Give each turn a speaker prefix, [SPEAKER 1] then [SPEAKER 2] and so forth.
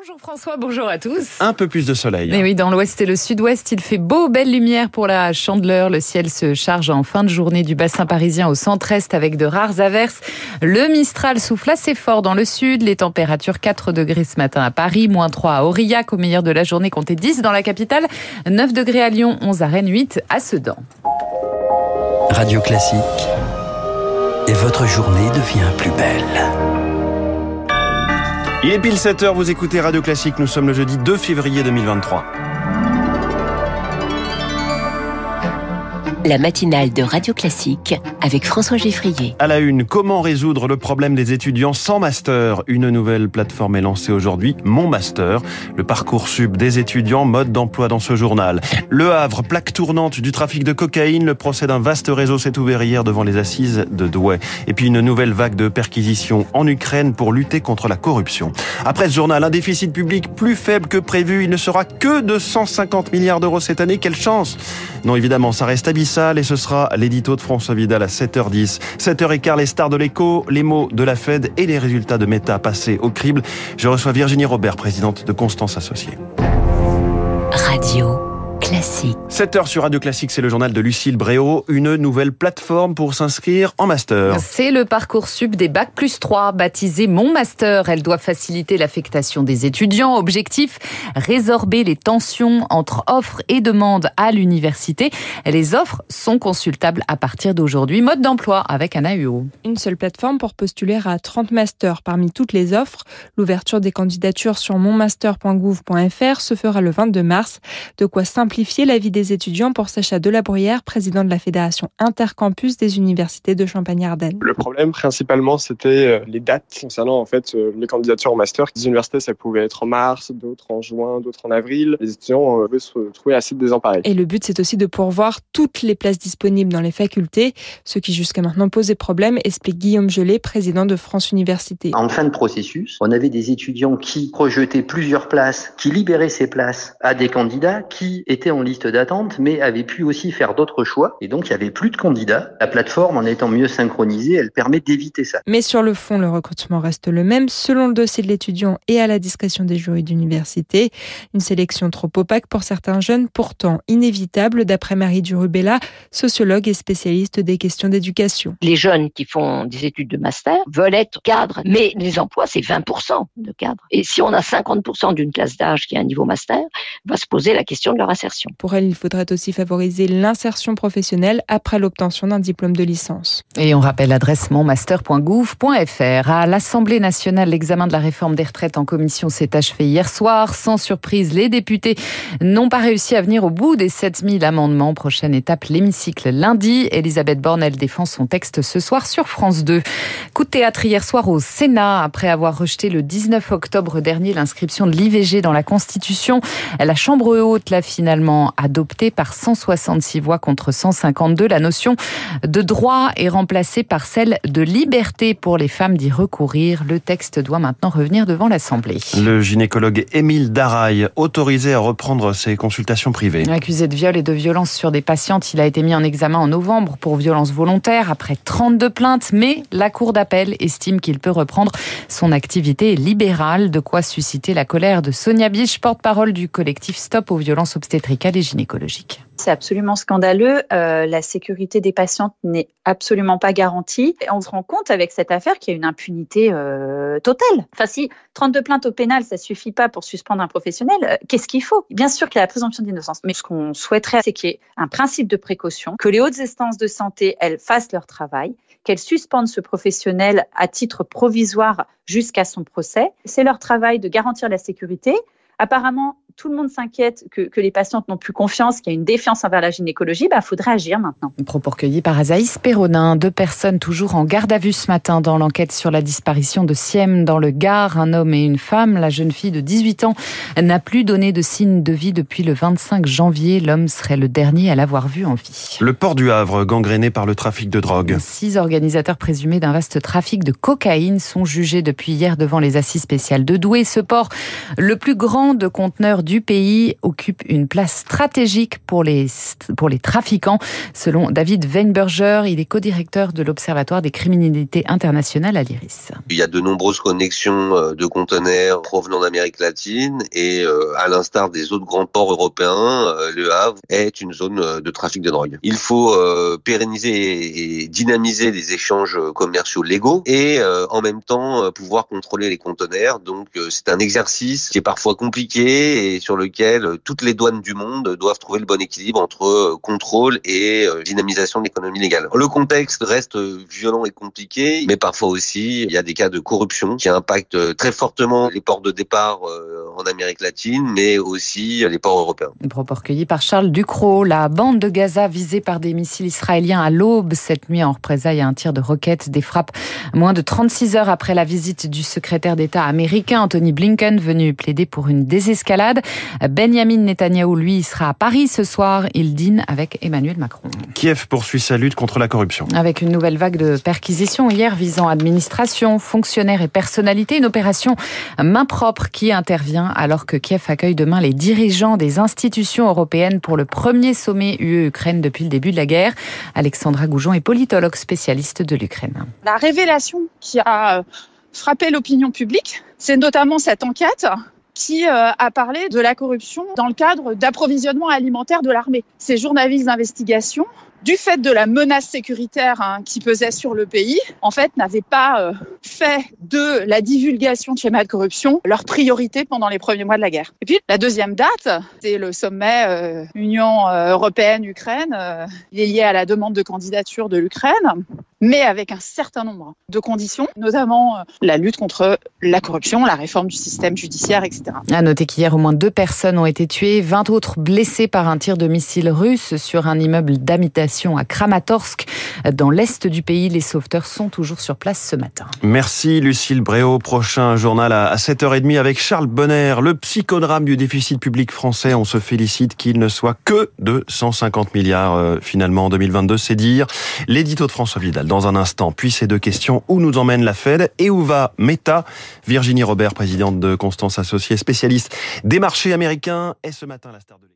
[SPEAKER 1] Bonjour François, bonjour à tous.
[SPEAKER 2] Un peu plus de soleil.
[SPEAKER 1] Mais oui, dans l'ouest et le sud-ouest, il fait beau, belle lumière pour la chandeleur. Le ciel se charge en fin de journée du bassin parisien au centre-est avec de rares averses. Le Mistral souffle assez fort dans le sud. Les températures 4 degrés ce matin à Paris, moins 3 à Aurillac. Au meilleur de la journée, comptez 10 dans la capitale, 9 degrés à Lyon, 11 à Rennes, 8 à Sedan.
[SPEAKER 3] Radio Classique. Et votre journée devient plus belle.
[SPEAKER 2] Il est pile 7 heures, vous écoutez Radio Classique, nous sommes le jeudi 2 février 2023.
[SPEAKER 4] La matinale de Radio Classique avec François Geffrier.
[SPEAKER 2] À la une, comment résoudre le problème des étudiants sans master? Une nouvelle plateforme est lancée aujourd'hui, Mon Master, le parcours sub des étudiants, mode d'emploi dans ce journal. Le Havre, plaque tournante du trafic de cocaïne, le procès d'un vaste réseau s'est ouvert hier devant les assises de Douai. Et puis une nouvelle vague de perquisitions en Ukraine pour lutter contre la corruption. Après ce journal, un déficit public plus faible que prévu, il ne sera que de 150 milliards d'euros cette année, quelle chance? Non évidemment, ça reste abyssal et ce sera l'édito de François Vidal à 7h10. 7h15, les stars de l'écho, les mots de la Fed et les résultats de Meta passés au crible. Je reçois Virginie Robert, présidente de Constance Associée.
[SPEAKER 4] Radio. Classique.
[SPEAKER 2] 7 heures sur Radio Classique, c'est le journal de Lucille Bréau, une nouvelle plateforme pour s'inscrire en master.
[SPEAKER 1] C'est le parcours sub des Bac plus 3, baptisé Mon Master. Elle doit faciliter l'affectation des étudiants. Objectif, résorber les tensions entre offres et demandes à l'université. Les offres sont consultables à partir d'aujourd'hui. Mode d'emploi avec un AUO.
[SPEAKER 5] Une seule plateforme pour postuler à 30 masters parmi toutes les offres. L'ouverture des candidatures sur monmaster.gouv.fr se fera le 22 mars. De quoi simplifier la vie des étudiants pour Sacha Delabrouillère, président de la Fédération Intercampus des universités de Champagne-Ardenne.
[SPEAKER 6] Le problème principalement c'était euh, les dates concernant en fait euh, les candidatures en master. Les universités ça pouvait être en mars, d'autres en juin, d'autres en avril. Les étudiants pouvaient se trouver assez désemparés.
[SPEAKER 5] Et le but c'est aussi de pourvoir toutes les places disponibles dans les facultés, ce qui jusqu'à maintenant posait problème, explique Guillaume Gelé, président de France Université.
[SPEAKER 7] En fin de processus, on avait des étudiants qui projetaient plusieurs places, qui libéraient ces places à des candidats qui étaient en liste d'attente, mais avait pu aussi faire d'autres choix. Et donc, il y avait plus de candidats. La plateforme, en étant mieux synchronisée, elle permet d'éviter ça.
[SPEAKER 5] Mais sur le fond, le recrutement reste le même, selon le dossier de l'étudiant et à la discrétion des jurys d'université. Une sélection trop opaque pour certains jeunes, pourtant inévitable, d'après Marie Durubella, sociologue et spécialiste des questions d'éducation.
[SPEAKER 8] Les jeunes qui font des études de master veulent être cadres, mais les emplois, c'est 20% de cadres. Et si on a 50% d'une classe d'âge qui a un niveau master, va se poser la question de leur insertion.
[SPEAKER 5] Pour elle, il faudrait aussi favoriser l'insertion professionnelle après l'obtention d'un diplôme de licence.
[SPEAKER 1] Et on rappelle l'adresse monmaster.gouv.fr. À l'Assemblée nationale, l'examen de la réforme des retraites en commission s'est achevé hier soir. Sans surprise, les députés n'ont pas réussi à venir au bout des 7000 amendements. Prochaine étape, l'hémicycle lundi. Elisabeth Borne, elle défend son texte ce soir sur France 2. Coup de théâtre hier soir au Sénat, après avoir rejeté le 19 octobre dernier l'inscription de l'IVG dans la Constitution. La Chambre haute l'a finalement adoptée par 166 voix contre 152. La notion de droit est remplacée par celle de liberté pour les femmes d'y recourir. Le texte doit maintenant revenir devant l'Assemblée.
[SPEAKER 2] Le gynécologue Émile Daraille, autorisé à reprendre ses consultations privées.
[SPEAKER 1] Accusé de viol et de violence sur des patientes, il a été mis en examen en novembre pour violence volontaire après 32 plaintes, mais la Cour d'appel estime qu'il peut reprendre son activité libérale, de quoi susciter la colère de Sonia Biche, porte-parole du collectif Stop aux violences obstétricales
[SPEAKER 9] C'est absolument scandaleux. Euh, la sécurité des patientes n'est absolument pas garantie. Et on se rend compte avec cette affaire qu'il y a une impunité euh, totale. Enfin, si 32 plaintes au pénal, ça suffit pas pour suspendre un professionnel, euh, qu'est-ce qu'il faut? Bien sûr qu'il y a la présomption d'innocence, mais ce qu'on souhaiterait, c'est qu'il y ait un principe de précaution, que les hautes instances de santé, elles fassent leur travail, qu'elles suspendent ce professionnel à titre provisoire jusqu'à son procès. C'est leur travail de garantir la sécurité. Apparemment, tout le monde s'inquiète que, que, les patientes n'ont plus confiance, qu'il y a une défiance envers la gynécologie, il bah, faudrait agir maintenant.
[SPEAKER 1] Propos recueillis par Azaïs Perronin. Deux personnes toujours en garde à vue ce matin dans l'enquête sur la disparition de Siem dans le Gard, un homme et une femme. La jeune fille de 18 ans n'a plus donné de signe de vie depuis le 25 janvier. L'homme serait le dernier à l'avoir vu en vie.
[SPEAKER 2] Le port du Havre, gangréné par le trafic de drogue.
[SPEAKER 1] Six organisateurs présumés d'un vaste trafic de cocaïne sont jugés depuis hier devant les assises spéciales de Douai. Ce port, le plus grand 100 de conteneurs du pays occupent une place stratégique pour les, pour les trafiquants. Selon David Weinberger, il est co-directeur de l'Observatoire des criminalités internationales à l'IRIS.
[SPEAKER 10] Il y a de nombreuses connexions euh, de conteneurs provenant d'Amérique latine et euh, à l'instar des autres grands ports européens, euh, le Havre est une zone de trafic de drogue. Il faut pérenniser et dynamiser les échanges commerciaux légaux et en même temps pouvoir contrôler les conteneurs. Donc c'est un exercice qui est parfois compliqué et sur lequel toutes les douanes du monde doivent trouver le bon équilibre entre contrôle et dynamisation de l'économie légale. Le contexte reste violent et compliqué, mais parfois aussi il y a des cas de corruption qui impactent très fortement les ports de départ en Amérique latine, mais aussi les ports européens.
[SPEAKER 1] Propos recueillis par Charles Ducrot. La bande de Gaza visée par des missiles israéliens à l'aube cette nuit en représailles à un tir de roquette, des frappes moins de 36 heures après la visite du secrétaire d'État américain Anthony Blinken venu plaider pour une désescalade. Benjamin Netanyahu, lui, sera à Paris ce soir. Il dîne avec Emmanuel Macron.
[SPEAKER 2] Kiev poursuit sa lutte contre la corruption.
[SPEAKER 1] Avec une nouvelle vague de perquisitions hier visant administration, fonctionnaires et personnalités, une opération main propre qui intervient alors que Kiev accueille demain les dirigeants des institutions européennes pour le premier sommet UE-Ukraine depuis le début de la guerre. Alexandra Goujon est politologue spécialiste de l'Ukraine.
[SPEAKER 11] La révélation qui a frappé l'opinion publique, c'est notamment cette enquête qui euh, a parlé de la corruption dans le cadre d'approvisionnement alimentaire de l'armée. Ces journalistes d'investigation du fait de la menace sécuritaire hein, qui pesait sur le pays, en fait, n'avaient pas euh, fait de la divulgation de schémas de corruption leur priorité pendant les premiers mois de la guerre. Et puis, la deuxième date, c'est le sommet euh, Union euh, européenne-Ukraine. lié à la demande de candidature de l'Ukraine, mais avec un certain nombre de conditions, notamment la lutte contre la corruption, la réforme du système judiciaire, etc.
[SPEAKER 1] À noter qu'hier, au moins deux personnes ont été tuées, 20 autres blessées par un tir de missile russe sur un immeuble d'habitation à Kramatorsk, dans l'est du pays. Les sauveteurs sont toujours sur place ce matin.
[SPEAKER 2] Merci Lucille Bréau. Prochain journal à 7h30 avec Charles Bonner. Le psychodrame du déficit public français, on se félicite qu'il ne soit que de 150 milliards euh, finalement en 2022, c'est dire. L'édito de François Vidal dans un instant. Puis ces deux questions, où nous emmène la Fed et où va Meta? Virginie Robert, présidente de Constance Associée, spécialiste des marchés américains, est ce matin la star de